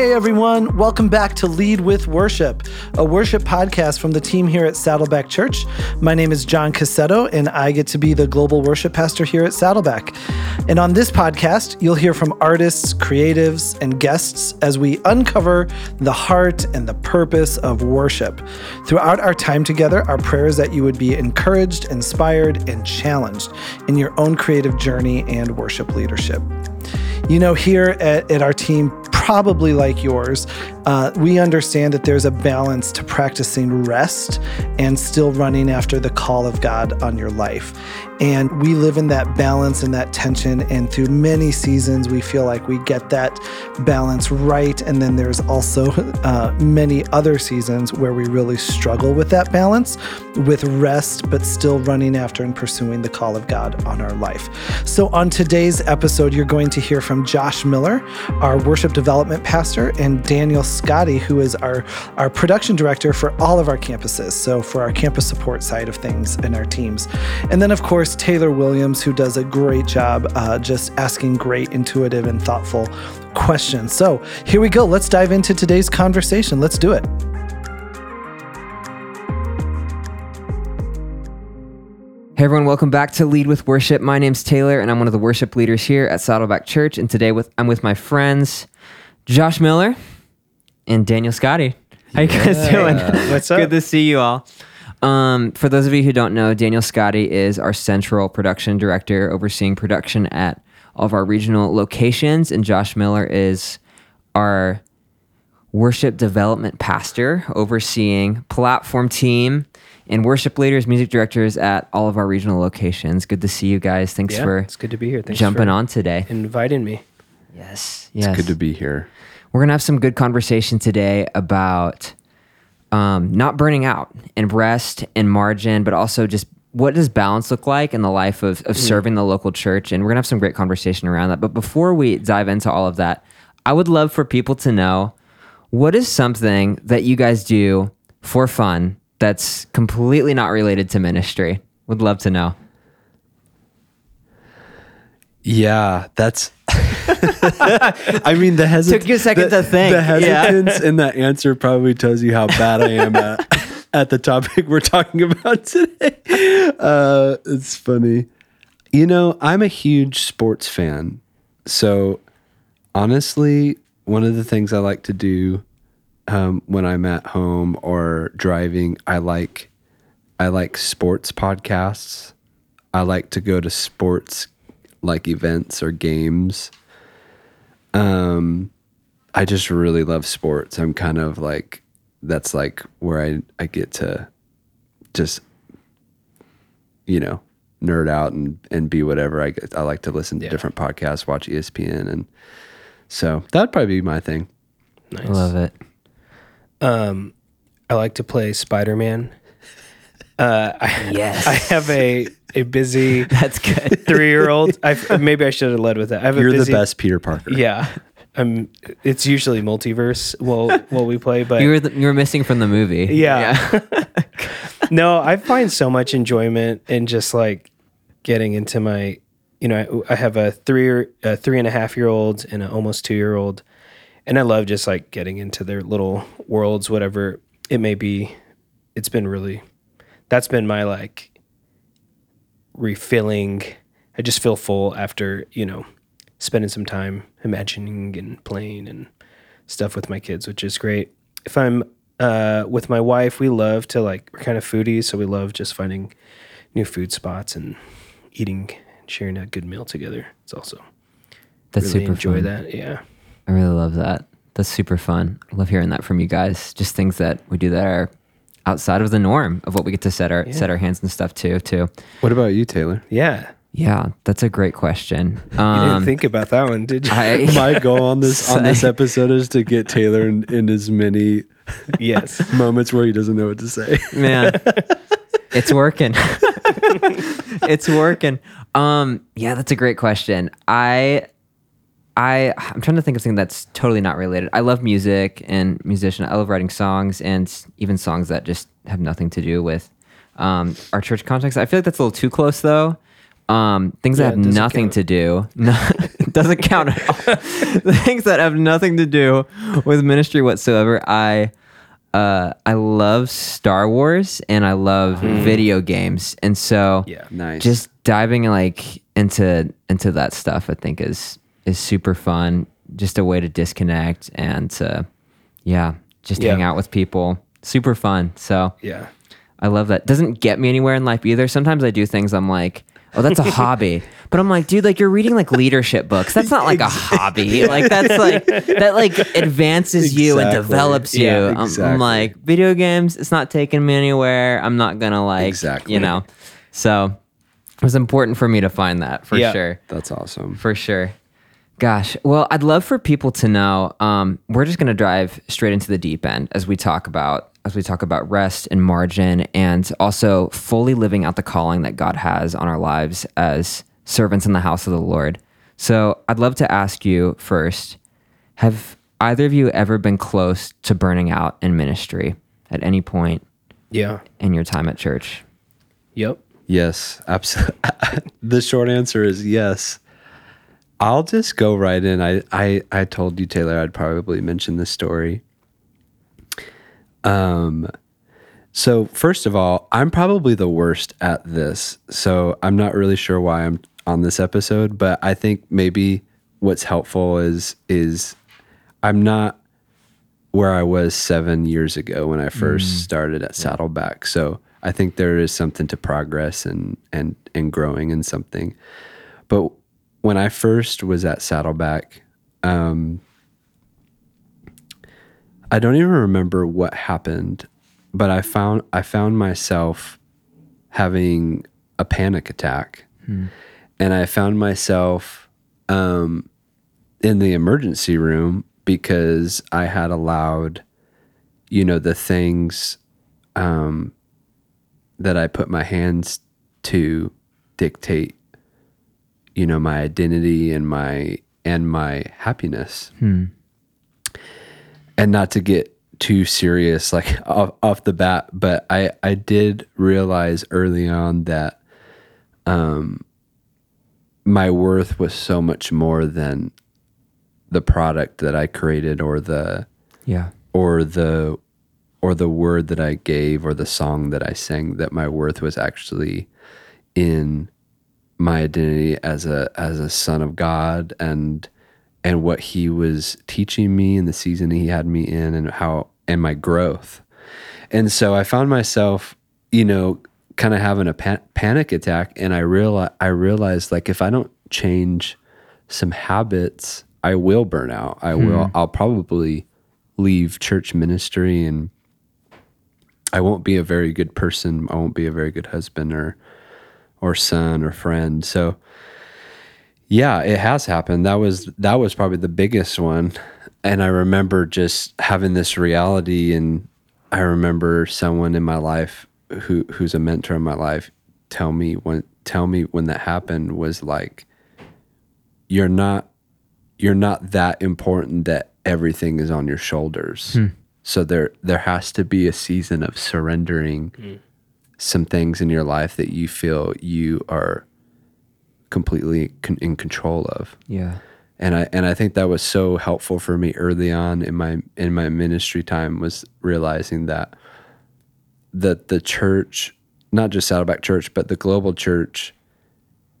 Hey everyone, welcome back to Lead with Worship, a worship podcast from the team here at Saddleback Church. My name is John Cassetto, and I get to be the global worship pastor here at Saddleback. And on this podcast, you'll hear from artists, creatives, and guests as we uncover the heart and the purpose of worship. Throughout our time together, our prayer is that you would be encouraged, inspired, and challenged in your own creative journey and worship leadership. You know, here at, at our team, probably like yours, uh, we understand that there's a balance to practicing rest and still running after the call of God on your life. And we live in that balance and that tension. And through many seasons, we feel like we get that balance right. And then there's also uh, many other seasons where we really struggle with that balance with rest, but still running after and pursuing the call of God on our life. So, on today's episode, you're going to hear from Josh Miller, our worship development pastor, and Daniel Scotti, who is our, our production director for all of our campuses. So, for our campus support side of things and our teams. And then, of course, Taylor Williams, who does a great job uh, just asking great, intuitive, and thoughtful questions. So, here we go. Let's dive into today's conversation. Let's do it. Hey everyone, welcome back to Lead with Worship. My name's Taylor, and I'm one of the worship leaders here at Saddleback Church. And today, with I'm with my friends Josh Miller and Daniel Scotti. How you guys doing? What's up? Good to see you all. Um, for those of you who don't know, Daniel Scotti is our central production director, overseeing production at all of our regional locations, and Josh Miller is our worship development pastor, overseeing platform team and worship leaders, music directors at all of our regional locations. Good to see you guys. Thanks Yeah, for it's good to be here. Thanks jumping for on today. inviting me. Yes, yes. Good to be here. We're gonna have some good conversation today about um, not burning out and rest and margin, but also just what does balance look like in the life of, of serving the local church. And we're gonna have some great conversation around that. But before we dive into all of that, I would love for people to know what is something that you guys do for fun that's completely not related to ministry. Would love to know. Yeah, that's. I mean, the hesitation. Took you a second to think. The Yeah. hesitance in that answer probably tells you how bad I am at, at the topic we're talking about today. Uh, it's funny. You know, I'm a huge sports fan. So, honestly, one of the things I like to do um, when I'm at home or driving, I like I like sports podcasts. I like to go to sports like events or games. Um I just really love sports. I'm kind of like that's like where I I get to just you know, nerd out and and be whatever. I get, I like to listen to different podcasts, watch ESPN and so that'd probably be my thing. Nice. I love it. Um, I like to play Spider Man. Uh, I, Yes. I have a a busy That's good. three year old. Maybe I should have led with that. I have You're the busy, best Peter Parker. Yeah. I'm. It's usually multiverse. While while we play, but You were the, you were missing from the movie. Yeah. no, I find so much enjoyment in just like getting into my, you know, I, I have a three or a three and a half year old and an almost two year old, and I love just like getting into their little worlds, whatever it may be. It's been really, that's been my like refilling. I just feel full after you know spending some time imagining and playing and stuff with my kids, which is great. If I'm uh, with my wife, we love to like we're kind of foodies, so we love just finding new food spots and eating, and sharing a good meal together. It's also That's really super enjoy fun. that. Yeah, I really love that. That's super fun. I love hearing that from you guys. Just things that we do that are outside of the norm of what we get to set our set our hands and stuff to too. What about you, Taylor? yeah. Yeah, that's a great question. You Um, didn't think about that one, did you? I, My goal on this on this episode is to get Taylor in, in as many yes. moments where he doesn't know what to say. man, it's working. it's working. Um, yeah, that's a great question. I, I, I'm trying to think of something that's totally not related. I love music and musician. I love writing songs and even songs that just have nothing to do with um, our church context. I feel like that's a little too close though. Um, things Yeah, that have nothing count. to do, no, doesn't count things that have nothing to do with ministry whatsoever. I uh, I love Star Wars and I love video games, and so Yeah. Nice. just diving like into into that stuff, I think is is super fun. Just a way to disconnect and to, yeah, just hang out with people. Super fun. So Yeah. I love that. Doesn't get me anywhere in life either. Sometimes I do things I'm like, oh, that's a hobby. But I'm like, dude, like you're reading like leadership books. That's not like a hobby. Like that's like that like advances you and Exactly. develops you. Yeah, I'm- I'm, like, video games, it's not taking me anywhere. I'm not gonna like Exactly. you know. So it was important for me to find that for Yeah. sure. That's awesome. For sure. Gosh, well, I'd love for people to know. Um, we're just going to drive straight into the deep end as we talk about as we talk about rest and margin, and also fully living out the calling that God has on our lives as servants in the house of the Lord. So, I'd love to ask you first: Have either of you ever been close to burning out in ministry at any point Yeah. in your time at church? Yep. Yes, absolutely. the short answer is yes. I'll just go right in. I, I, I told you, Taylor, I'd probably mention this story. Um, so first of all, I'm probably the worst at this. So I'm not really sure why I'm on this episode, but I think maybe what's helpful is is I'm not where I was seven years ago when I first started at Saddleback. So I think there is something to progress and and and growing in something. But when I first was at Saddleback, um, I don't even remember what happened, but I found I found myself having a panic attack, and I found myself um, in the emergency room because I had allowed, you know, the things um, that I put my hands to dictate, you know, my identity and my and my happiness and not to get too serious like off, off the bat but i i did realize early on that um my worth was so much more than the product that i created or the Yeah. or the or the word that i gave or the song that i sang that my worth was actually in my identity as a as a son of god and and what he was teaching me in the season he had me in and how and my growth. And so i found myself you know kind of having a pa- panic attack and i realized i realized like if i don't change some habits i will burn out. I will hmm. i'll probably leave church ministry and i won't be a very good person. I won't be a very good husband or or son or friend so yeah, it has happened. That was that was probably the biggest one. And I remember just having this reality and I remember someone in my life who who's a mentor in my life tell me when tell me when that happened was like you're not you're not that important that everything is on your shoulders. Hmm. So there there has to be a season of surrendering hmm. Some things in your life that you feel you are completely con- in control of Yeah. and I and I think that was so helpful for me early on in my in my ministry time was realizing that that the church, not just Saddleback Church, but the global church,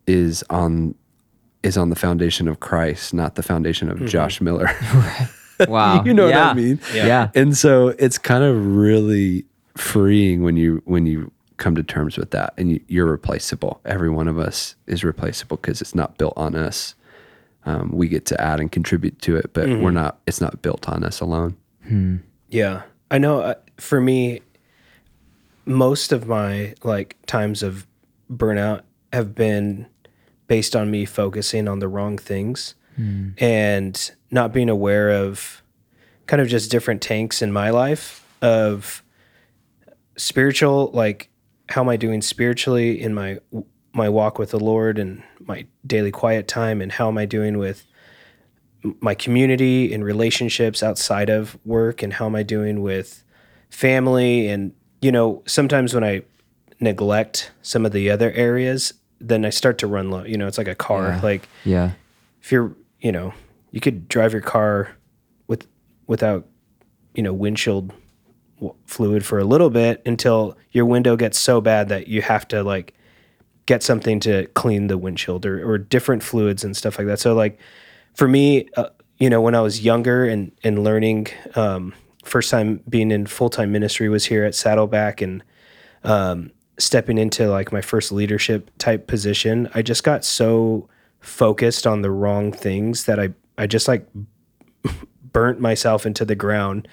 is on is on the foundation of Christ, not the foundation of mm-hmm. Josh Miller. Wow. you know yeah. what I mean? Yeah. yeah. And so it's kind of really freeing when you when you come to terms with that and you, you're replaceable. Every one of us is replaceable because it's not built on us. Um, we get to add and contribute to it, but we're not. It's not built on us alone. Yeah, I know. Uh, for me, most of my like times of burnout have been based on me focusing on the wrong things and not being aware of kind of just different tanks in my life of spiritual like how am i doing spiritually in my my walk with the lord and my daily quiet time and how am i doing with my community and relationships outside of work and how am I doing with family and you know sometimes when I neglect some of the other areas then I start to run low you know it's like a car Yeah. like Yeah. if you're, you know, you could drive your car with without, you know, windshield fluid for a little bit until your window gets so bad that you have to like get something to clean the windshield or, or different fluids and stuff like that. So like for me, uh, you know, when I was younger and and learning, um, first time being in full time ministry was here at Saddleback and um, stepping into like my first leadership type position. I just got so focused on the wrong things that I I just like burnt myself into the ground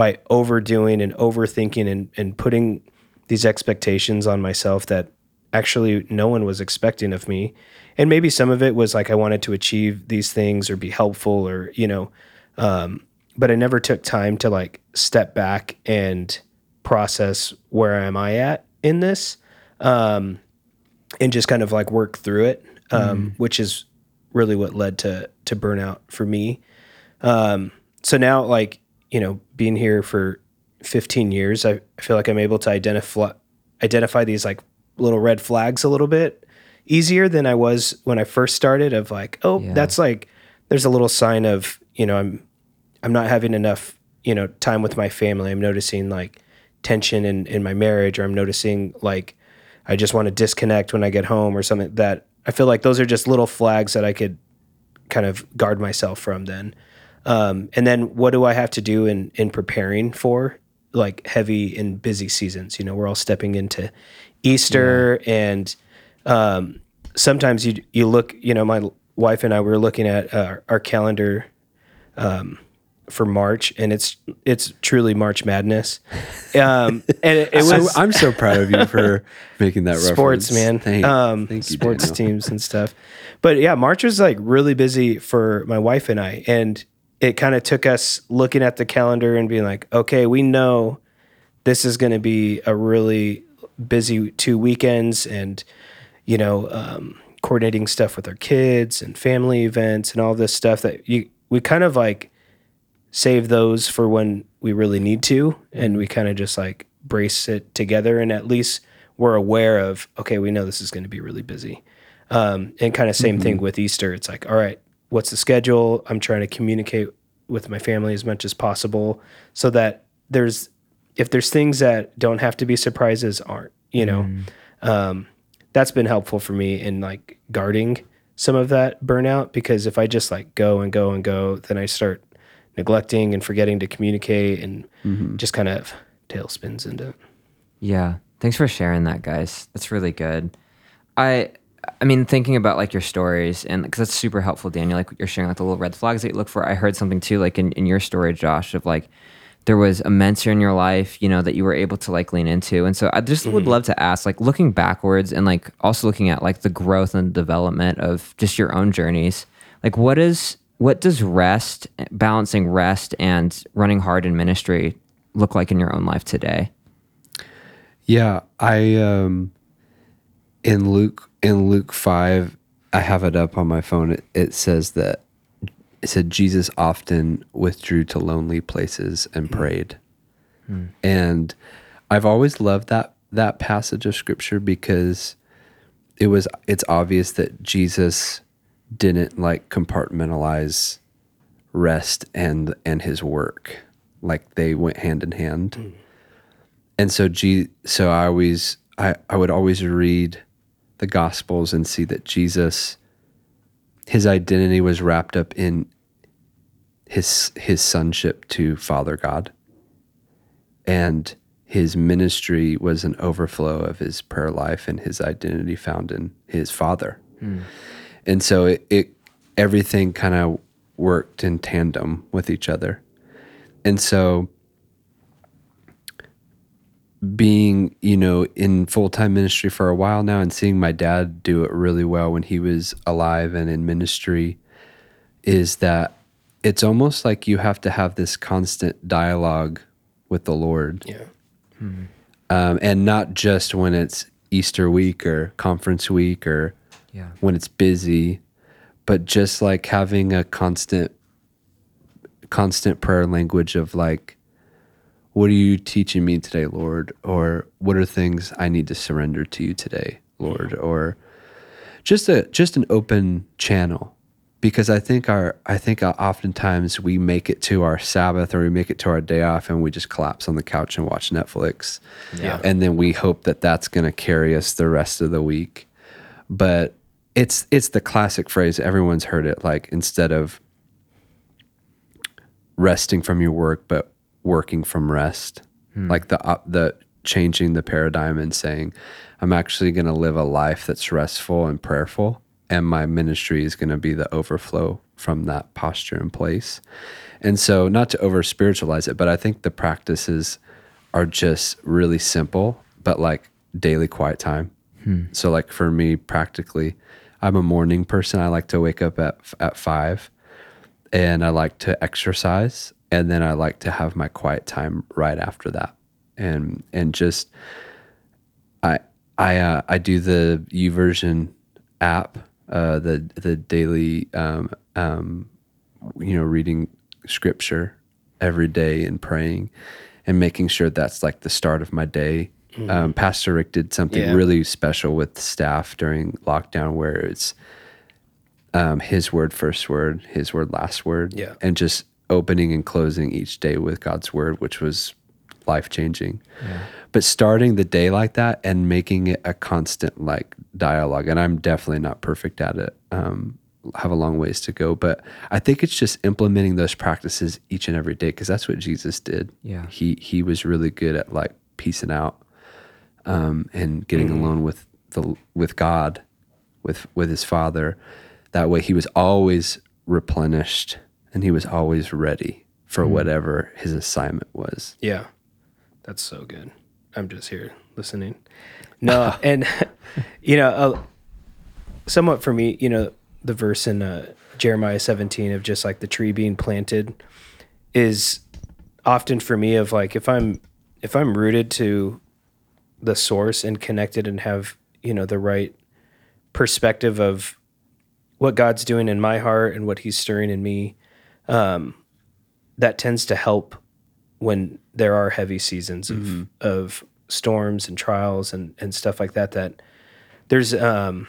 by overdoing and overthinking and, and putting these expectations on myself that actually no one was expecting of me. And maybe some of it was like I wanted to achieve these things or be helpful or, you know, um, but I never took time to like step back and process where am I at in this um, and just kind of like work through it, um, which is really what led to to burnout for me. Um, so now, like you know, being here for 15 years, I, feel like I'm able to identify identify these like little red flags a little bit easier than I was when I first started. Of like, oh, Yeah. that's like there's a little sign of you know I'm I'm not having enough you know time with my family. I'm noticing like tension in in my marriage, or I'm noticing like I just want to disconnect when I get home or something that I feel like those are just little flags that I could kind of guard myself from then. Um, and then what do I have to do in in preparing for like heavy and busy seasons? You know, we're all stepping into Easter and um, sometimes you you look, you know, my wife and I were looking at uh, our calendar um, for March and it's it's truly March madness. Um, and it, it was I'm so proud of you for making that sports, reference. man. Thank, um, thank you, sports teams and stuff. But yeah, March was like really busy for my wife and I, and it kind of took us looking at the calendar and being like, okay, we know this is going to be a really busy two weekends, and you know, um, coordinating stuff with our kids and family events and all this stuff that you we kind of like save those for when we really need to and we kind of just like brace it together and at least we're aware of okay we know this is going to be really busy. Um, and kind of same thing with easter. It's like all right what's the schedule i'm trying to communicate with my family as much as possible so that there's if there's things that don't have to be surprises aren't you know um, that's been helpful for me in like guarding some of that burnout because if I just like go and go and go, then I start neglecting and forgetting to communicate and just kind of tailspins into it. Yeah. Thanks for sharing that, guys. That's really good. I I mean, thinking about like your stories and because that's super helpful, Daniel. Like you're sharing like the little red flags that you look for. I heard something too, like in, in your story, Josh, of like there was a mentor in your life, you know, that you were able to like lean into. And so I just would love to ask, like looking backwards and like also looking at like the growth and development of just your own journeys. Like what is what does rest, balancing rest and running hard in ministry look like in your own life today? Yeah, I um in Luke in Luke 5 I have it up on my phone. It, it says that it said Jesus often withdrew to lonely places and hmm. prayed. Hmm. And I've always loved that that passage of scripture because it was it's obvious that Jesus didn't like compartmentalize rest and and his work. Like they went hand in hand hmm. and so G, so I always I, I would always read the gospels and see that Jesus his identity was wrapped up in his his sonship to Father God. And his ministry was an overflow of his prayer life and his identity found in his father. Hmm. And so it, it everything kind of worked in tandem with each other. And so being you know in full-time ministry for a while now and seeing my dad do it really well when he was alive and in ministry is that it's almost like you have to have this constant dialogue with the lord. Yeah. Um, and not just when it's easter week or conference week or Yeah. when it's busy but just like having a constant constant prayer language of like what are you teaching me today lord or what are things i need to surrender to you today lord or just a just an open channel because I think our I think uh, oftentimes we make it to our Sabbath or we make it to our day off and we just collapse on the couch and watch Netflix. Yeah. And then we hope that that's going to carry us the rest of the week. But it's it's the classic phrase everyone's heard it like instead of resting from your work but working from rest. Like the uh, the changing the paradigm and saying I'm actually going to live a life that's restful and prayerful and my ministry is going to be the overflow from that posture and place. And so, not to over spiritualize it, but I think the practices are just really simple, but like daily quiet time. So, like for me, practically, I'm a morning person. I like to wake up at at five, and I like to exercise, and then I like to have my quiet time right after that, and and just I I uh, I do the YouVersion app, uh, the the daily um, um, you know reading scripture every day and praying and making sure that's like the start of my day. Um, Pastor Rick did something Yeah. really special with staff during lockdown where it's um, his word first word, his word last word, Yeah. and just opening and closing each day with God's word, which was life changing. But starting the day like that and making it a constant like dialogue, and I'm definitely not perfect at it. Um, have a long ways to go, but I think it's just implementing those practices each and every day because that's what Jesus did. Yeah. he he was really good at like piecing out um, and getting alone with the with God, with with his Father. That way, he was always replenished and he was always ready for whatever his assignment was. Yeah. That's so good. I'm just here listening. No, and you know, uh, somewhat for me, you know, the verse in uh, Jeremiah 17 of just like the tree being planted is often for me of like if I'm if I'm rooted to the source and connected and have, you know, the right perspective of what God's doing in my heart and what he's stirring in me, um, that tends to help when there are heavy seasons of, of storms and trials and, and stuff like that that there's um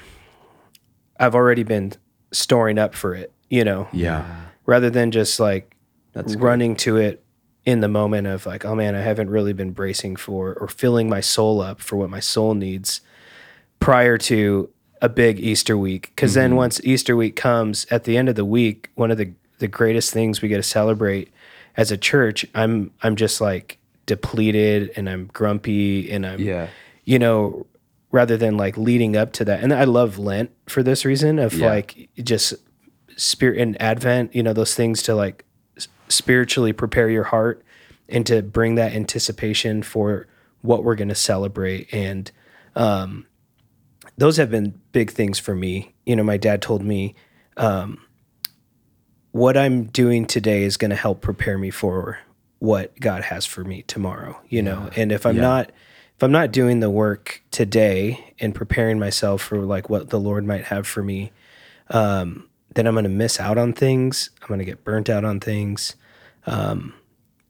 I've already been storing up for it, you know, Yeah, rather than just like running to it in the moment of like, oh man, I haven't really been bracing for or filling my soul up for what my soul needs prior to a big Easter week. because then once Easter week comes at the end of the week, one of the, the greatest things we get to celebrate as a church, I'm I'm just like depleted and I'm grumpy and I'm Yeah. you know, rather than like leading up to that. And I love Lent for this reason of Yeah. like just spirit and Advent, you know, those things to like spiritually prepare your heart and to bring that anticipation for what we're going to celebrate. And um, those have been big things for me. You know, my dad told me, um, what I'm doing today is going to help prepare me for what God has for me tomorrow, you know. And if I'm not if I'm not doing the work today and preparing myself for like what the Lord might have for me, um, then I'm going to miss out on things. I'm going to get burnt out on things. Um,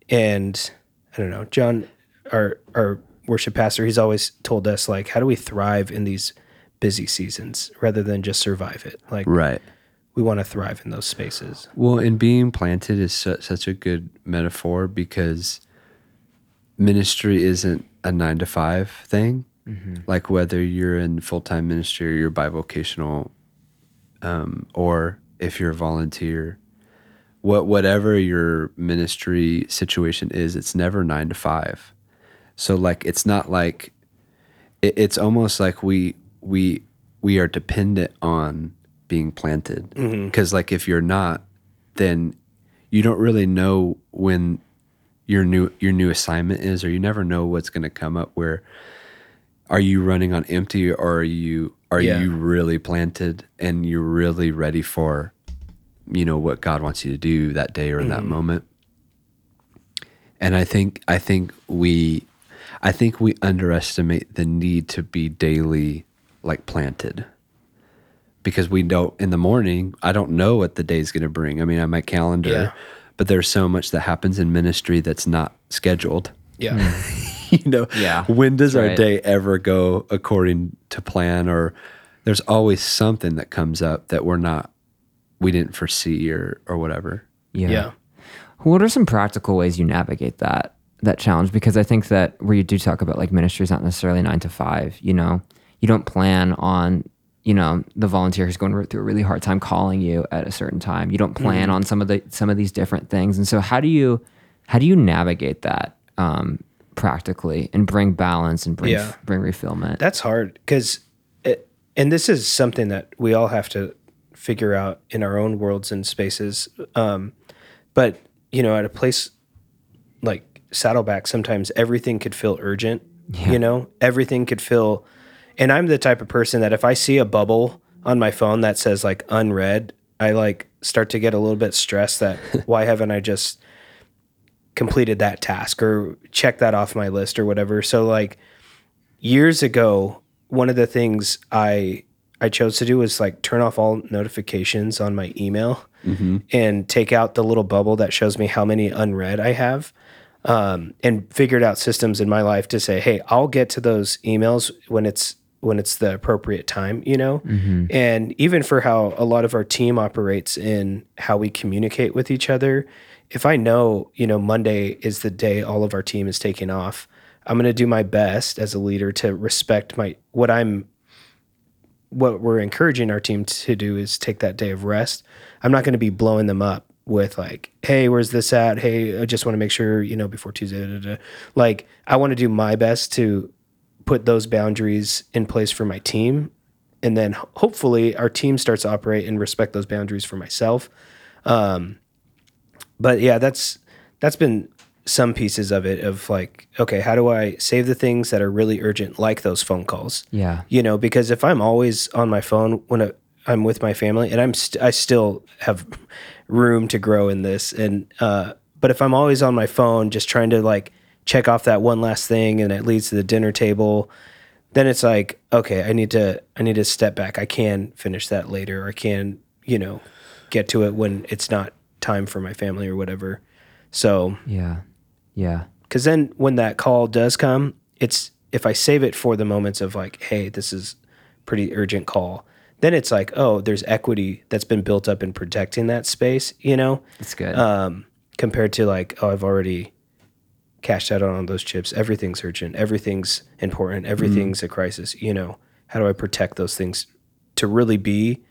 and I don't know, John, our our worship pastor, he's always told us like, how do we thrive in these busy seasons rather than just survive it? Like, right. We want to thrive in those spaces. Well, and being planted is su- such a good metaphor because ministry isn't a nine to five thing. Like whether you're in full time ministry or you're bivocational, um, or if you're a volunteer, what whatever your ministry situation is, it's never nine to five. So like it's not like it, it's almost like we we we are dependent on being planted mm-hmm. because like if you're not then you don't really know when your new your new assignment is or you never know what's going to come up where are you running on empty or are you are Yeah. you really planted and you're really ready for you know what God wants you to do that day or in that mm-hmm. moment and I think I think we I think we underestimate the need to be daily like planted. Because we don't in the morning, I don't know what the day's going to bring. I mean, on my calendar, Yeah. but there's so much that happens in ministry that's not scheduled. Yeah. Hmm. you know, Yeah, When does that's our right. day ever go according to plan or there's always something that comes up that we're not we didn't foresee or or whatever. Yeah. Yeah. What are some practical ways you navigate that that challenge? Because I think that where you do talk about like ministry is not necessarily nine to five. You know, you don't plan on you know the volunteer who's going through a really hard time calling you at a certain time. You don't plan on some of the some of these different things. And so how do you how do you navigate that um, practically and bring balance and bring Yeah. bring refillment? That's hard because, and this is something that we all have to figure out in our own worlds and spaces. Um, but you know, at a place like Saddleback, sometimes everything could feel urgent. You know, everything could feel. And I'm the type of person that if I see a bubble on my phone that says like unread, I like start to get a little bit stressed that why haven't I just completed that task or checked that off my list or whatever. So like years ago, one of the things I I chose to do was like turn off all notifications on my email and take out the little bubble that shows me how many unread I have. Um, and figured out systems in my life to say, hey, I'll get to those emails when it's when it's the appropriate time, you know? Mm-hmm. And even for how a lot of our team operates in how we communicate with each other, if I know, you know, Monday is the day all of our team is taking off, I'm going to do my best as a leader to respect my what I'm what we're encouraging our team to do is take that day of rest. I'm not going to be blowing them up with like, "Hey, where's this at? Hey, I just want to make sure you know before Tuesday." da, da, da." Like, I want to do my best to put those boundaries in place for my team, and then hopefully our team starts to operate and respect those boundaries for myself. Um, but yeah, that's that's been some pieces of it of like, okay, how do I save the things that are really urgent, like those phone calls? yeah. you know because if i'm always on my phone when I, i'm with my family and i'm st- i still have room to grow in this and uh but if i'm always on my phone just trying to like check off that one last thing and it leads to the dinner table then it's like okay i need to i need to step back i can finish that later or i can you know get to it when it's not time for my family or whatever so Yeah. Yeah. because then when that call does come, it's if I save it for the moments of like, hey, this is pretty urgent call, then it's like, oh, there's equity that's been built up in protecting that space, you know, it's good. um, compared to like, oh, I've already cashed out on those chips. Everything's urgent. Everything's important. Everything's mm-hmm. a crisis. You know, how do I protect those things to really be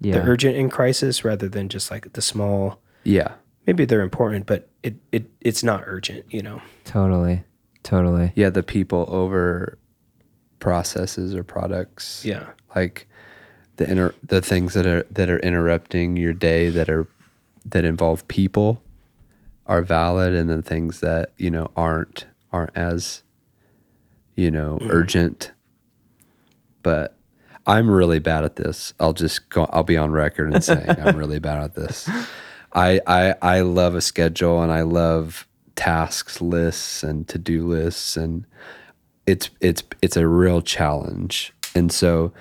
yeah. the urgent in crisis rather than just like the small? Yeah. Maybe they're important, but it, it it's not urgent. You know. totally. Totally. Yeah, the people over processes or products. Yeah. Like the inter- the things that are that are interrupting your day that are that involve people are valid and then things that, you know, aren't aren't as you know, mm-hmm. urgent. But I'm really bad at this. I'll just go I'll be on record and saying I'm really bad at this. I, I I love a schedule and I love tasks lists and to-do lists and it's it's it's a real challenge. And so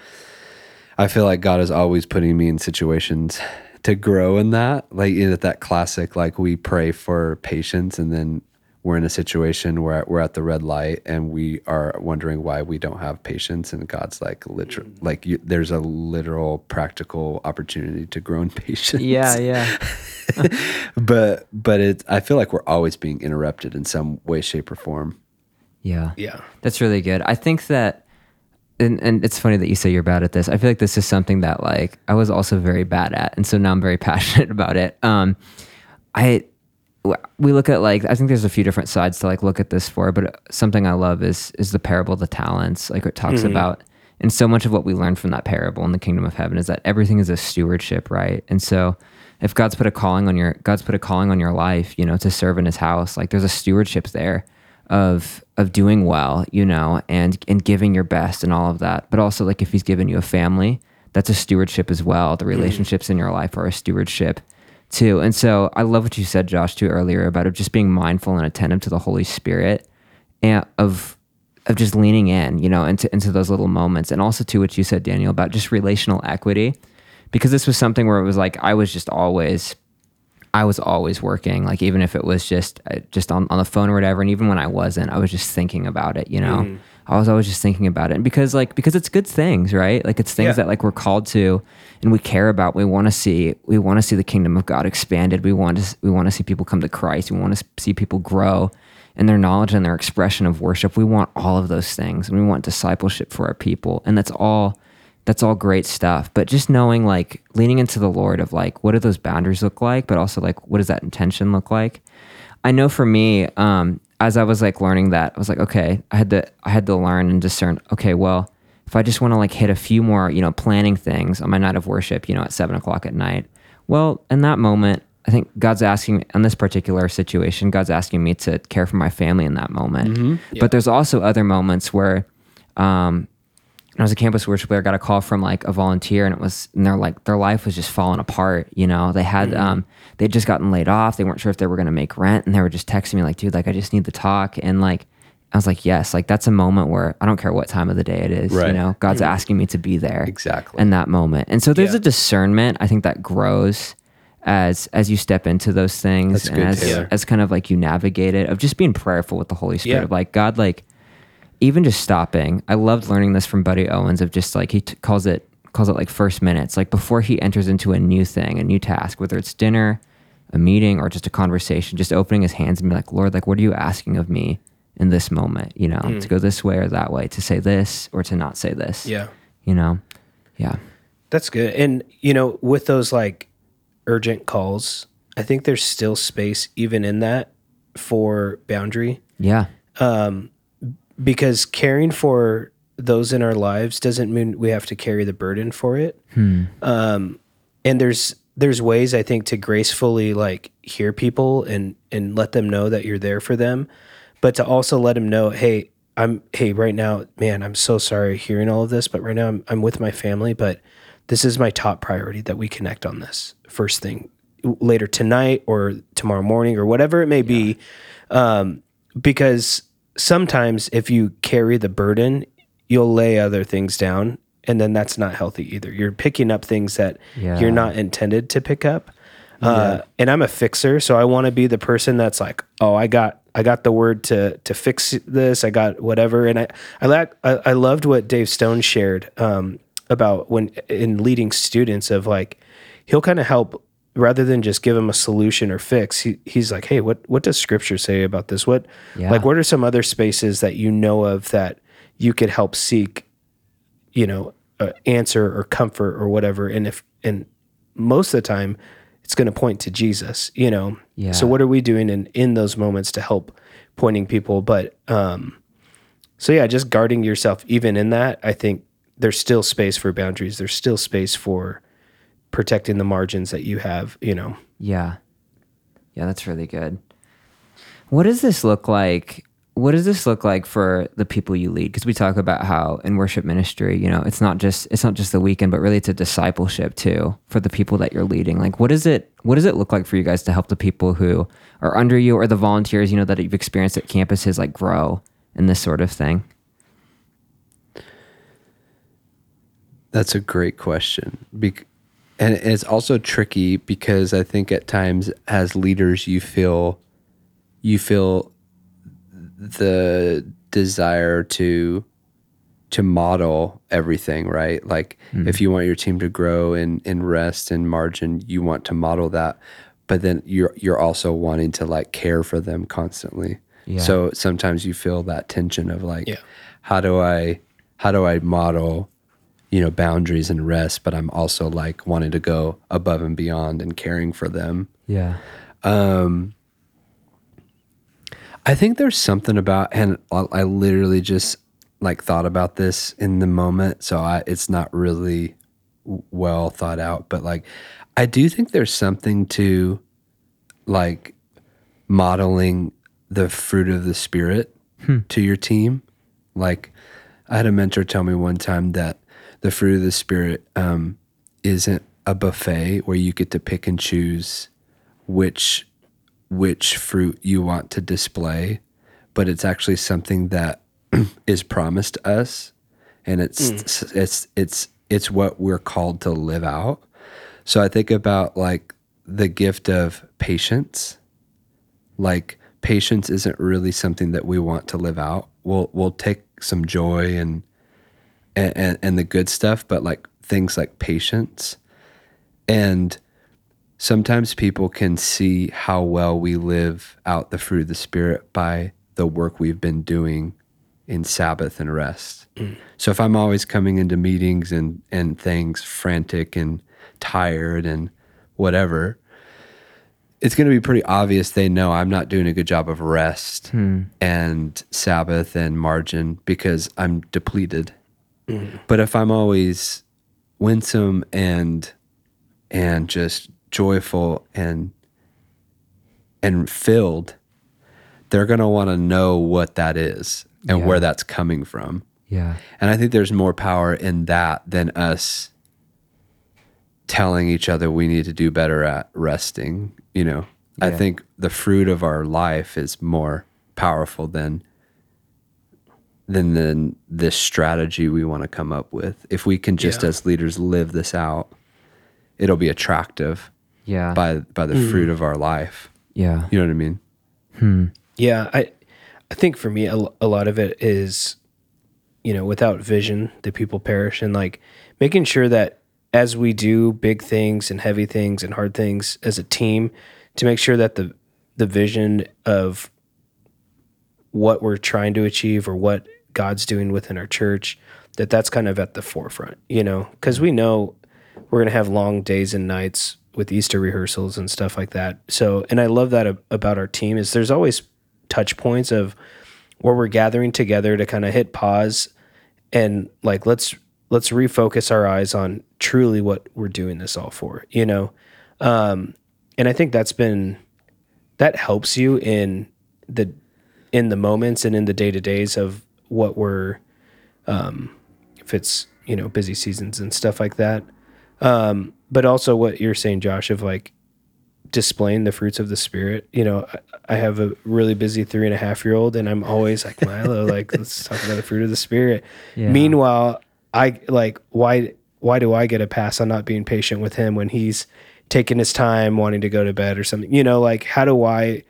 I feel like God is always putting me in situations to grow in that. Like in that classic like we pray for patience and then we're in a situation where we're at the red light and we are wondering why we don't have patience and God's like literal mm. like you, there's a literal practical opportunity to grow in patience Yeah. Yeah. but but it I feel like we're always being interrupted in some way, shape, or form. Yeah. Yeah. That's really good. I think that, and, and it's funny that you say you're bad at this. I feel like this is something that like I was also very bad at, and so now I'm very passionate about it. Um, I we look at like I think there's a few different sides to like look at this for, but something I love is is the parable of the talents. Like it talks about, and so much of what we learn from that parable in the kingdom of heaven is that everything is a stewardship, right? And so if God's put a calling on your God's put a calling on your life, you know, to serve in His house, like there's a stewardship there of of doing well, you know, and and giving your best and all of that. But also like if He's given you a family, that's a stewardship as well. The mm. relationships in your life are a stewardship too. And so I love what you said, Josh, too earlier about it just being mindful and attentive to the Holy Spirit and of of just leaning in, you know, into into those little moments, and also to what you said, Daniel, about just relational equity, because this was something where it was like I was just always, I was always working, like even if it was just uh, just on on the phone or whatever, and even when I wasn't, I was just thinking about it, you know. I was always just thinking about it. And because like because it's good things, right? Like it's things Yeah. that like we're called to and we care about. We want to see we want to see the kingdom of God expanded. We want to we want to see people come to Christ. We want to see people grow in their knowledge and their expression of worship. We want all of those things. And we want discipleship for our people. And that's all that's all great stuff. But just knowing like leaning into the Lord of like what do those boundaries look like, but also like what does that intention look like? I know for me, um, as I was like learning that, I was like, okay, I had to I had to learn and discern, okay, well, if I just want to like hit a few more, you know, planning things on my night of worship, you know, at seven o'clock at night, well, in that moment, I think God's asking in this particular situation, God's asking me to care for my family in that moment. But there's also other moments where um, I was a campus worship leader, I got a call from like a volunteer, and it was, and they're like, their life was just falling apart. You know, they had, um, they'd just gotten laid off. They weren't sure if they were going to make rent, and they were just texting me like, dude, like I just need to talk. And like, I was like, yes, like that's a moment where I don't care what time of the day it is. You know, God's asking me to be there Exactly. in that moment. And so there's Yeah. a discernment I think that grows as as you step into those things That's and good, as Taylor. as kind of like you navigate it of just being prayerful with the Holy Spirit Yeah. of like God like even just stopping. I loved learning this from Buddy Owens of just like he t- calls it calls it like first minutes, like before he enters into a new thing, a new task, whether it's dinner, a meeting, or just a conversation, just opening his hands and be like, Lord, like what are you asking of me in this moment? You know, to hmm. go this way or that way, to say this or to not say this. Yeah. You know, yeah, That's good. And you know, with those like urgent calls, I think there's still space even in that for boundary yeah, um, because caring for those in our lives doesn't mean we have to carry the burden for it. Um, and there's there's ways I think to gracefully like hear people and and let them know that you're there for them, but to also let them know, hey, I'm hey right now, man, I'm so sorry hearing all of this, but right now I'm I'm with my family, but this is my top priority that we connect on this first thing later tonight or tomorrow morning or whatever it may be. Um, because sometimes if you carry the burden, you'll lay other things down, and then that's not healthy either. You're picking up things that Yeah. you're not intended to pick up. Uh, and I'm a fixer, so I want to be the person that's like, oh, I got, I got the word to to fix this. I got whatever, and I, I like, I, I loved what Dave Stone shared um, about when in leading students of like, he'll kind of help rather than just give them a solution or fix. He, he's like, hey, what what does Scripture say about this? What Yeah. like what are some other spaces that you know of that you could help seek you know uh, answer or comfort or whatever and if and most of the time it's going to point to jesus you know Yeah. so what are we doing in in those moments to help pointing people but um so yeah just guarding yourself even in that i think there's still space for boundaries there's still space for protecting the margins that you have you know Yeah. Yeah, that's really good. What does this look like? What does this look like for the people you lead? Because we talk about how in worship ministry, you know, it's not just it's not just the weekend, but really it's a discipleship too for the people that you're leading. Like, what is it what does it look like for you guys to help the people who are under you or the volunteers, you know, that you've experienced at campuses like grow in this sort of thing? That's a great question. Bec- and it's also tricky because I think at times as leaders you feel you feel the desire to to model everything, right? Like hmm. if you want your team to grow in in rest and margin, you want to model that. But then you're you're also wanting to like care for them constantly. Yeah. So sometimes you feel that tension of like Yeah. how do I how do I model you know boundaries and rest but i'm also like wanting to go above and beyond and caring for them. Yeah. um i think there's something about and i I literally just like thought about this in the moment so I, it's not really well thought out but like i do think there's something to like modeling the fruit of the spirit to your team. Like i had a mentor tell me one time that the fruit of the spirit um, isn't a buffet where you get to pick and choose which which fruit you want to display but it's actually something that is promised us and it's it's it's it's what we're called to live out. So i think about like the gift of patience. Like patience isn't really something that we want to live out. We'll we'll take some joy and and and, and the good stuff, but like things like patience and sometimes people can see how well we live out the fruit of the spirit by the work we've been doing in Sabbath and rest. Mm. So if I'm always coming into meetings and and things frantic and tired and whatever, it's going to be pretty obvious they know I'm not doing a good job of rest hmm. and Sabbath and margin because I'm depleted. Mm-hmm. But if I'm always winsome and and just joyful and and filled, they're going to want to know what that is and Yeah. where that's coming from. Yeah. And I think there's more power in that than us telling each other we need to do better at resting. You know, I think the fruit of our life is more powerful than than than this strategy we want to come up with. If we can just Yeah. as leaders live this out, it'll be attractive Yeah. by by the fruit of our life. yeah. You know what I mean? hmm. Yeah, I I think for me a, a lot of it is you know, without vision, the people perish and like making sure that as we do big things and heavy things and hard things as a team to make sure that the the vision of what we're trying to achieve or what God's doing within our church that that's kind of at the forefront, you know, cuz we know we're going to have long days and nights with Easter rehearsals and stuff like that. So, and I love that ab- about our team is there's always touch points of where we're gathering together to kind of hit pause and like let's let's refocus our eyes on truly what we're doing this all for, you know. Um and I think that's been that helps you in the in the moments and in the day-to-days of what we're um if it's, you know, busy seasons and stuff like that. Um but also what you're saying Josh of like displaying the fruits of the spirit. You know, I, I have a really busy three and a half year old, and I'm always like Milo, like let's talk about the fruit of the spirit. Yeah. Meanwhile, I like why why do I get a pass on not being patient with him when he's taking his time wanting to go to bed or something? You know, like how do I?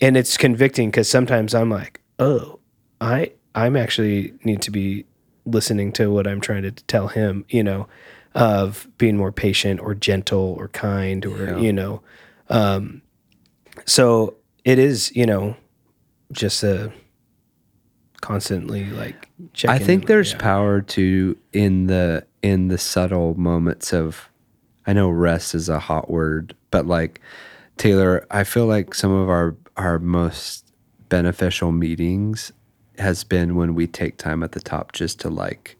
And it's convicting because sometimes I'm like, oh, I I'm actually need to be listening to what I'm trying to tell him. You know, of being more patient or gentle or kind or Yeah. you know um so it is you know just a constantly like I think there's yeah. power to in the in the subtle moments of I know rest is a hot word, but like Taylor, I feel like some of our our most beneficial meetings has been when we take time at the top just to like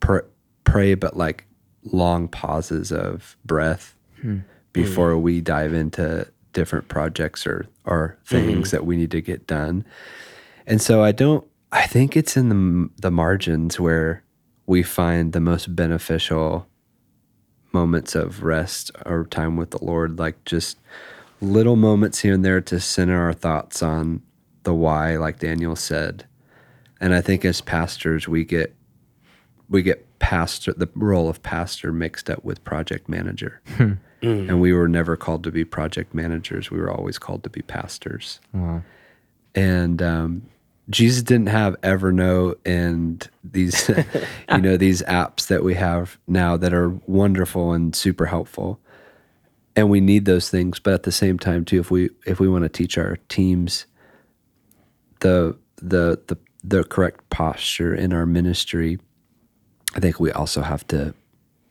pr- pray but like long pauses of breath hmm. before hmm. we dive into different projects or or things mm-hmm. that we need to get done. And so I don't I think it's in the the margins where we find the most beneficial moments of rest or time with the Lord like just little moments here and there to center our thoughts on the why like Daniel said. And I think as pastors we get we get pastor the role of pastor mixed up with project manager. And we were never called to be project managers. We were always called to be pastors Wow. and um, Jesus didn't have Evernote and these, you know, these apps that we have now that are wonderful and super helpful, and we need those things. But at the same time, too, if we if we want to teach our teams the the the the correct posture in our ministry, I think we also have to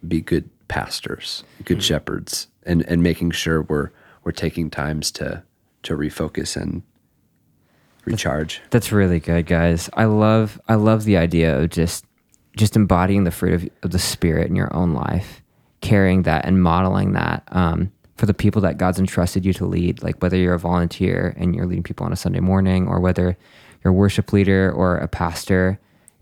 be good pastors, good shepherds, and and making sure we're we're taking times to to refocus and recharge. That's really good, guys. I love I love the idea of just just embodying the fruit of, of the spirit in your own life, carrying that and modeling that um, for the people that God's entrusted you to lead. Like whether you're a volunteer and you're leading people on a Sunday morning, or whether you're a worship leader or a pastor,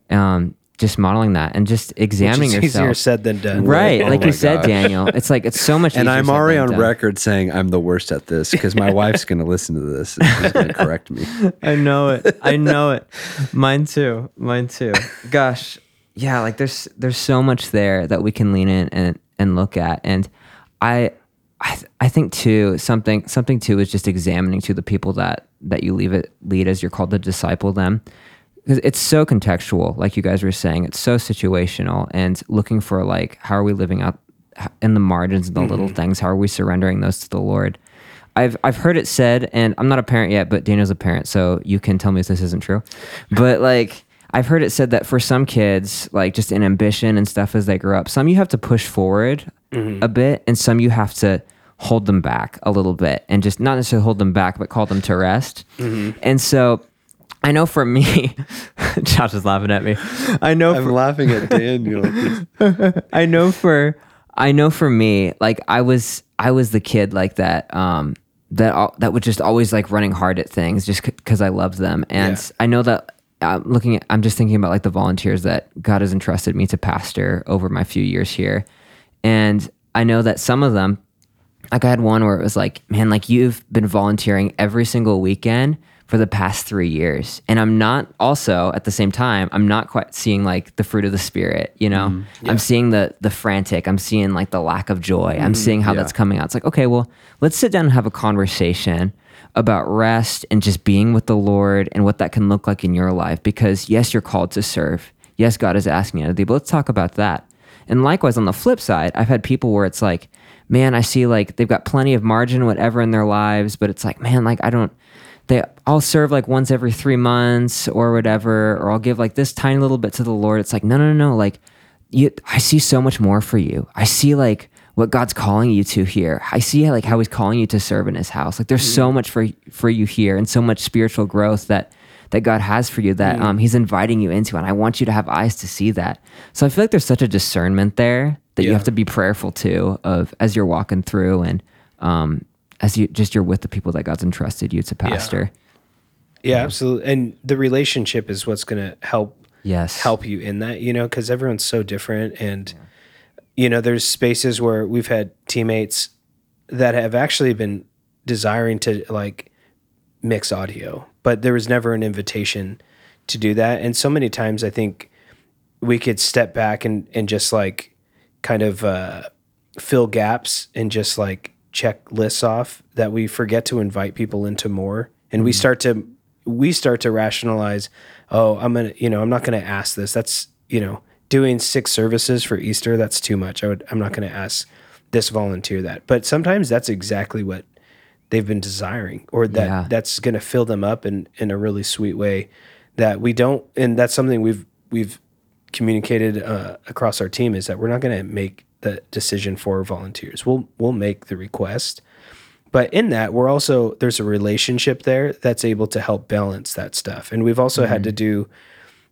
um, just modeling that and just examining Which yourself. easier said than done Right, Oh like you said, gosh. Daniel. It's like it's so much. And easier I'm said already on done. record saying I'm the worst at this because my wife's going to listen to this and she's going to correct me. I know it. I know it. Mine too. Mine too. Gosh, yeah. Like there's there's so much there that we can lean in and and look at, and I. I, th- I think too something something too is just examining to the people that that you leave it lead as you're called to disciple them because it's so contextual, like you guys were saying. It's so situational, and looking for like how are we living out in the margins and the little mm-hmm. things? How are we surrendering those to the Lord? I've I've heard it said, and I'm not a parent yet, but Daniel's a parent, so you can tell me if this isn't true. But like I've heard it said that for some kids, like just in ambition and stuff as they grow up, some you have to push forward mm-hmm. a bit, and some you have to hold them back a little bit, and just not necessarily hold them back, but call them to rest. And so. I know for me, Josh is laughing at me. I know I'm for, laughing at Daniel. I know for I know for me, like I was I was the kid like that um that that was just always like running hard at things just because I loved them, and Yeah. I know that. I'm looking at, I'm just thinking about like the volunteers that God has entrusted me to pastor over my few years here. And I know that some of them, like I had one where it was like, man, like you've been volunteering every single weekend for the past three years. And I'm not also at the same time, I'm not quite seeing like the fruit of the spirit, you know? Mm-hmm. I'm seeing the the frantic, I'm seeing like the lack of joy. I'm mm-hmm. seeing how that's coming out. It's like, okay, well, let's sit down and have a conversation about rest and just being with the Lord and what that can look like in your life. Because yes, you're called to serve. Yes, God is asking you to do, but let's talk about that. And likewise, on the flip side, I've had people where it's like, man, I see like they've got plenty of margin, whatever in their lives, but it's like, man, like I don't, they, I'll serve like once every three months or whatever, or I'll give like this tiny little bit to the Lord. It's like, no, no, no, no. Like, you, I see so much more for you. I see like what God's calling you to here. I see like how He's calling you to serve in His house. Like, there's so much for for you here, and so much spiritual growth that that God has for you that um, He's inviting you into, and I want you to have eyes to see that. So I feel like there's such a discernment there that you have to be prayerful too of as you're walking through and um, as you just you're with the people that God's entrusted you to pastor. Yeah, absolutely. And the relationship is what's going to help Yes. help you in that, you know, because everyone's so different. And, you know, there's spaces where we've had teammates that have actually been desiring to like mix audio, but there was never an invitation to do that. And so many times I think we could step back and, and just like kind of uh, fill gaps and just like check lists off that we forget to invite people into more. And we start to we start to rationalize, oh, I'm gonna, you know, I'm not gonna ask this. That's, you know, doing six services for Easter, that's too much. I would I'm not gonna ask this volunteer that. But sometimes that's exactly what they've been desiring or that Yeah. that's gonna fill them up in in a really sweet way that we don't and that's something we've we've communicated uh, across our team is that we're not going to make the decision for volunteers. We'll we'll make the request, but in that we're also there's a relationship there that's able to help balance that stuff. And we've also had to do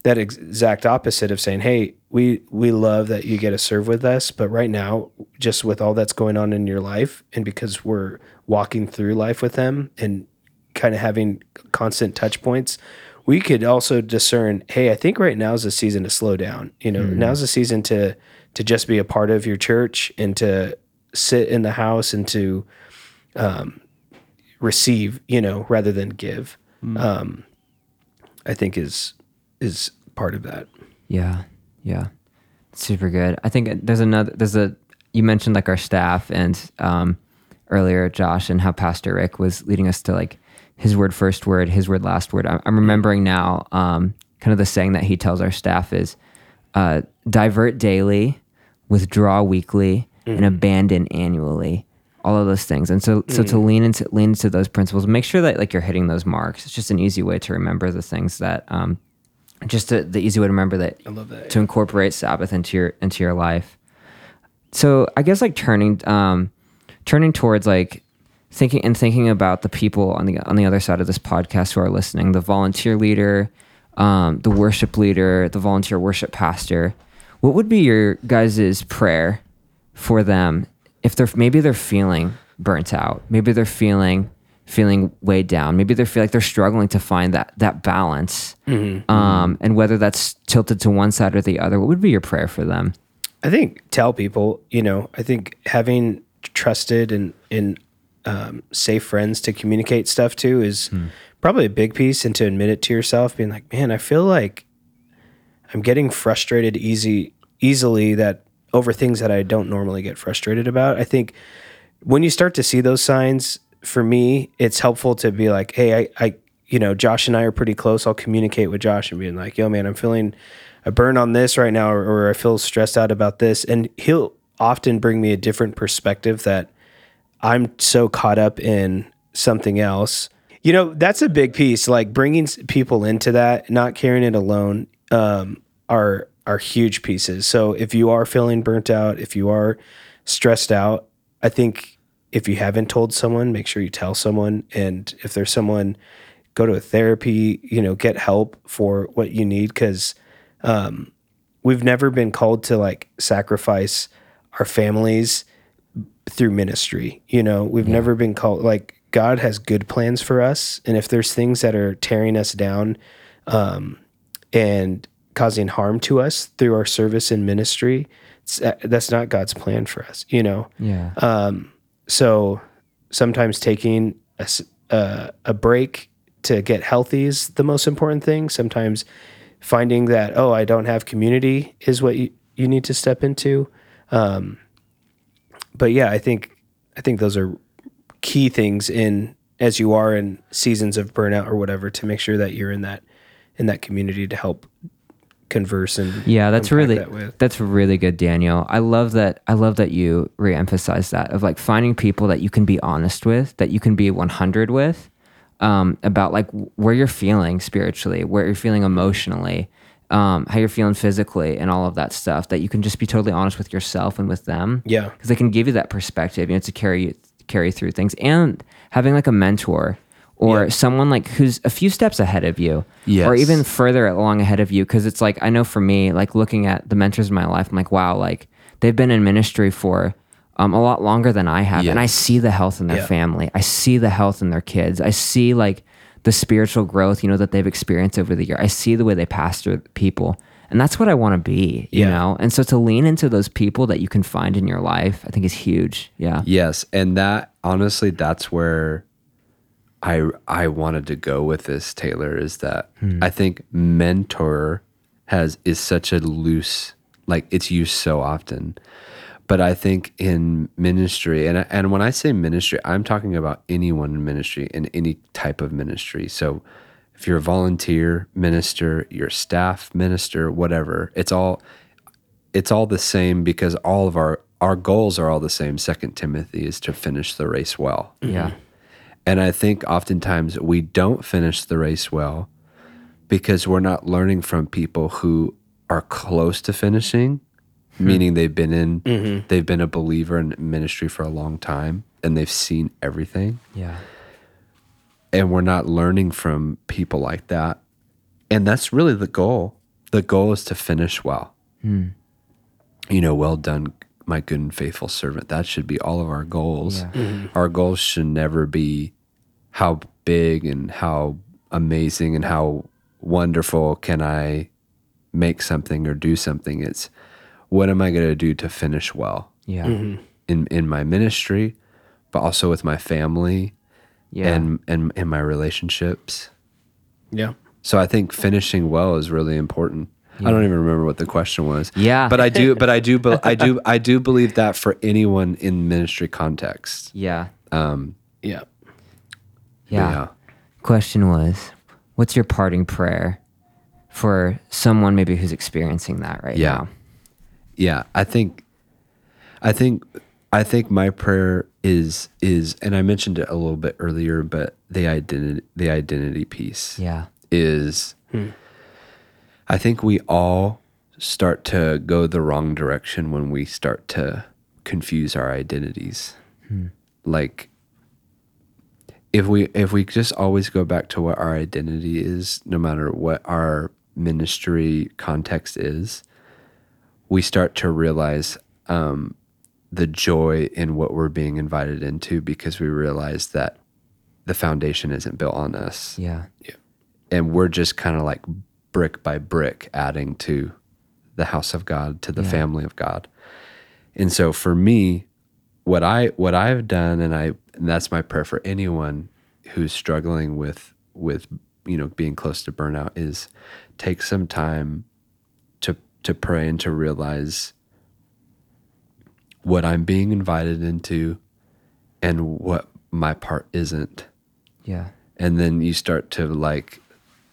that exact opposite of saying, "Hey, we we love that you get to serve with us, but right now, just with all that's going on in your life, and because we're walking through life with them and kind of having constant touch points, we could also discern, hey, I think right now is the season to slow down. You know, now's the season to to just be a part of your church and to sit in the house and to um, receive, you know, rather than give. Um, I think is is part of that. Yeah, yeah, super good. I think there's another. There's a. You mentioned like our staff and um, earlier, Josh, and how Pastor Rick was leading us to like his word first word, his word last word. I'm, I'm remembering now. Um, kind of the saying that he tells our staff is, uh, "Divert daily, withdraw weekly, and abandon annually." All of those things, and so so to lean into lean into those principles, make sure that like you're hitting those marks. It's just an easy way to remember the things that um, just the, the easy way to remember that, that, to incorporate Sabbath into your into your life. So I guess like turning um, turning towards like thinking and thinking about the people on the on the other side of this podcast who are listening, the volunteer leader, um, the worship leader, the volunteer worship pastor. What would be your guys' prayer for them if they're maybe they're feeling burnt out, maybe they're feeling feeling weighed down, maybe they feel like they're struggling to find that that balance, um, and whether that's tilted to one side or the other. What would be your prayer for them? I think tell people, you know, I think having trusted and and um, safe friends to communicate stuff to is probably a big piece, and to admit it to yourself, being like, man, I feel like I'm getting frustrated easy easily that over things that I don't normally get frustrated about. I think when you start to see those signs, for me, it's helpful to be like, hey, I, I you know, Josh and I are pretty close. I'll communicate with Josh and being like, "Yo, man, I'm feeling a burn on this right now, or, or I feel stressed out about this," and he'll often bring me a different perspective that I'm so caught up in something else. You know, that's a big piece. Like bringing people into that, not carrying it alone, um, are are huge pieces. So if you are feeling burnt out, if you are stressed out, I think if you haven't told someone, make sure you tell someone. And if there's someone, go to a therapy. You know, get help for what you need because um, we've never been called to like sacrifice our families through ministry. You know, we've never been called like God has good plans for us, and if there's things that are tearing us down um, and causing harm to us through our service and ministry, it's, uh, that's not God's plan for us. You know, Yeah. um, so sometimes taking a, uh, a break to get healthy is the most important thing. Sometimes finding that, oh, I don't have community is what you, you need to step into. Um, but yeah, I think, I think those are key things in, as you are in seasons of burnout or whatever, to make sure that you're in that, in that community to help converse and Yeah, that's really that with. that's really good, Daniel. I love that. I love that you reemphasize that of like finding people that you can be honest with, that you can be 100 with, um, about like where you're feeling spiritually, where you're feeling emotionally, um, how you're feeling physically, and all of that stuff. That you can just be totally honest with yourself and with them. Yeah. because they can give you that perspective, you know, to carry you carry through things, and having like a mentor or Yeah. someone like who's a few steps ahead of you, or even further along ahead of you. Because it's like I know for me, like looking at the mentors in my life, I'm like, wow, like they've been in ministry for um, a lot longer than I have, and I see the health in their Yeah. family. I see the health in their kids. I see like the spiritual growth, you know, that they've experienced over the year. I see the way they pastor people. And that's what I want to be, you Yeah. know? And so to lean into those people that you can find in your life, I think is huge. Yeah. Yes, and that honestly, that's where I I wanted to go with this. Taylor is that hmm. I think mentor has is such a loose like it's used so often, but I think in ministry and and when I say ministry, I'm talking about anyone in ministry in any type of ministry. So if you're a volunteer minister, you're staff minister, whatever, it's all it's all the same because all of our our goals are all the same. Second Timothy is to finish the race well. Yeah. Mm-hmm. And I think oftentimes we don't finish the race well because we're not learning from people who are close to finishing, Hmm. meaning they've been in mm-hmm. they've been a believer in ministry for a long time and they've seen everything. Yeah. And we're not learning from people like that. And that's really the goal. The goal is to finish well. Hmm. You know, well done, my good and faithful servant. That should be all of our goals. Yeah. Mm-hmm. Our goals should never be how big and how amazing and how wonderful can I make something or do something. It's what am I going to do to finish well Yeah. Mm-hmm. in, in my ministry, but also with my family Yeah. and, and in my relationships. Yeah. So I think finishing well is really important. I don't even remember what the question was. Yeah. but I do. But I do. But I do. I do believe that for anyone in ministry context. yeah. Um, yeah. Yeah. yeah. Question was, what's your parting prayer for someone maybe who's experiencing that right Yeah. now? Yeah, I think, I think, I think my prayer is is, and I mentioned it a little bit earlier, but the identity, the identity piece, Yeah. is, hmm. I think we all start to go the wrong direction when we start to confuse our identities. Hmm. Like, if we if we just always go back to what our identity is, no matter what our ministry context is, we start to realize um, the joy in what we're being invited into because we realize that the foundation isn't built on us Yeah. and we're just kind of like brick by brick adding to the house of God, to the family of God. And so for me, what I what I've done and I and that's my prayer for anyone who's struggling with with you know being close to burnout is take some time to to pray and to realize what I'm being invited into and what my part isn't Yeah. and then you start to like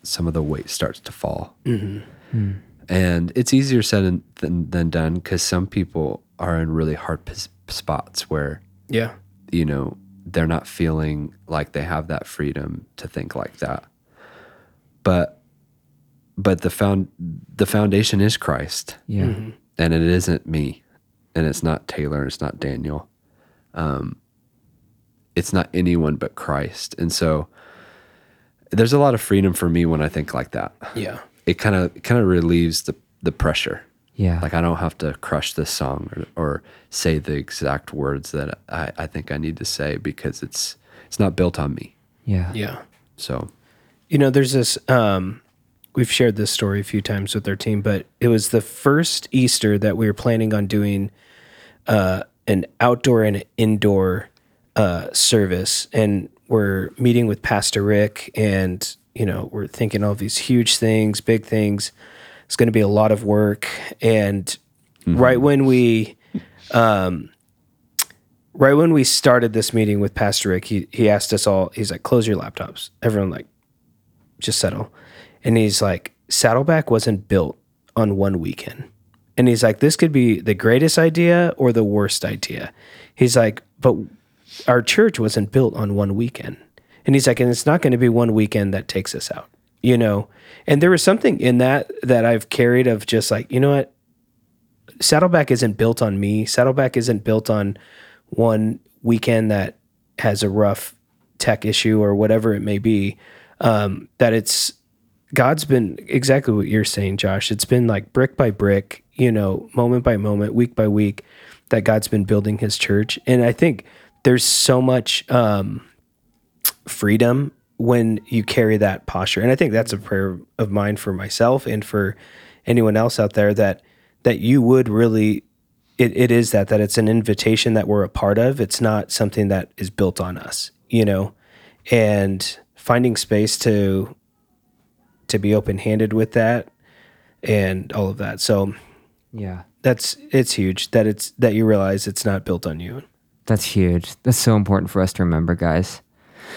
some of the weight starts to fall. Mm-hmm. Hmm. And it's easier said than, than, than done because some people are in really hard pos- spots where Yeah. you know they're not feeling like they have that freedom to think like that but but the found the foundation is christ Yeah. and it isn't me and it's not taylor it's not daniel um it's not anyone but christ and so there's a lot of freedom for me when i think like that Yeah. it kind of kind of relieves the the pressure Yeah. like I don't have to crush this song or, or say the exact words that I, I think I need to say because it's it's not built on me. yeah. Yeah. So You know, there's this. Um, we've shared this story a few times with our team, but it was the first Easter that we were planning on doing uh, an outdoor and indoor uh, service, and we're meeting with Pastor Rick, and you know, we're thinking all these huge things, big things. It's going to be a lot of work, and right when we um, right when we started this meeting with Pastor Rick, he he asked us all. He's like, "Close your laptops." Everyone like, just settle. And he's like, "Saddleback wasn't built on one weekend." And he's like, "This could be the greatest idea or the worst idea." He's like, "But our church wasn't built on one weekend." And he's like, "And it's not going to be one weekend that takes us out." You know. And there was something in that that I've carried of just like, you know what? Saddleback isn't built on me. Saddleback isn't built on one weekend that has a rough tech issue or whatever it may be. Um, that it's God's been exactly what you're saying, Josh. It's been like brick by brick, you know, moment by moment, week by week, that God's been building His church. And I think there's so much um, freedom when you carry that posture. And I think that's a prayer of mine for myself and for anyone else out there that that you would really it, it is that that it's an invitation that we're a part of. It's not something that is built on us, you know. And finding space to to be open handed with that and all of that. So Yeah. that's it's huge that it's that you realize it's not built on you. That's huge. That's so important for us to remember, guys.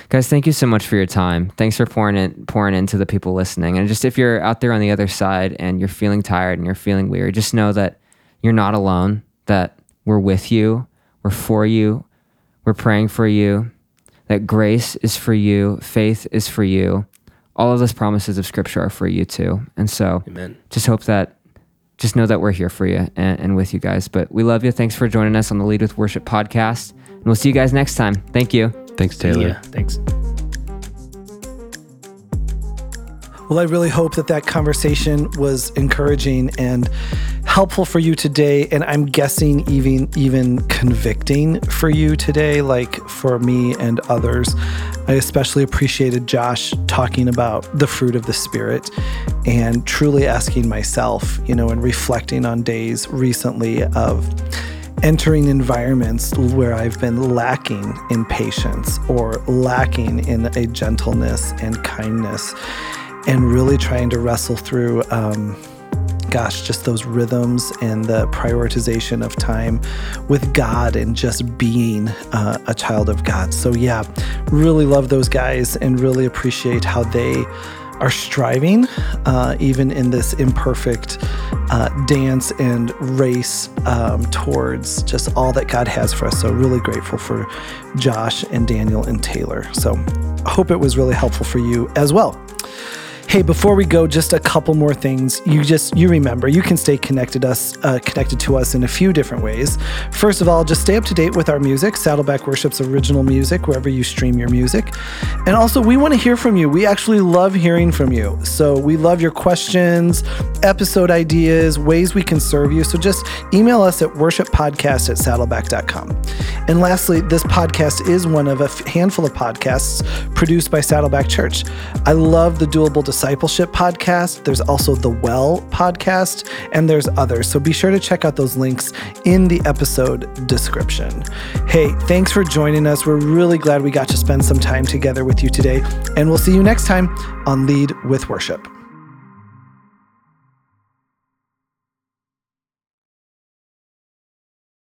Guys, thank you so much for your time. Thanks for pouring it pouring into the people listening. And just if you're out there on the other side and you're feeling tired and you're feeling weary, just know that you're not alone, that we're with you, we're for you, we're praying for you, that grace is for you, faith is for you. All of those promises of scripture are for you too. And so Amen. just hope that just know that we're here for you and, and with you guys. But we love you. Thanks for joining us on the Lead with Worship podcast. And we'll see you guys next time. Thank you. thanks, Taylor. Yeah. Thanks. Well, I really hope that that conversation was encouraging and helpful for you today, and I'm guessing even even convicting for you today, like for me and others. I especially appreciated Josh talking about the fruit of the Spirit and truly asking myself, you know, and reflecting on days recently of entering environments where I've been lacking in patience or lacking in a gentleness and kindness, and really trying to wrestle through, um, gosh, just those rhythms and the prioritization of time with God and just being uh, a child of God. So, yeah, really love those guys and really appreciate how they are striving, uh, even in this imperfect uh, dance and race um, towards just all that God has for us. So, really grateful for Josh and Daniel and Taylor. So, hope it was really helpful for you as well. Hey, before we go, just a couple more things. You just you remember you can stay connected us uh, connected to us in a few different ways. First of all, just stay up to date with our music, Saddleback Worship's original music, wherever you stream your music. And also, we want to hear from you. We actually love hearing from you. So we love your questions, episode ideas, ways we can serve you. So just email us at worshippodcast at saddleback.com. And lastly, this podcast is one of a handful of podcasts produced by Saddleback Church. I love the Doable Discipleship podcast. There's also the Well podcast, and there's others. So be sure to check out those links in the episode description. Hey, thanks for joining us. We're really glad we got to spend some time together with you today, and we'll see you next time on Lead with Worship.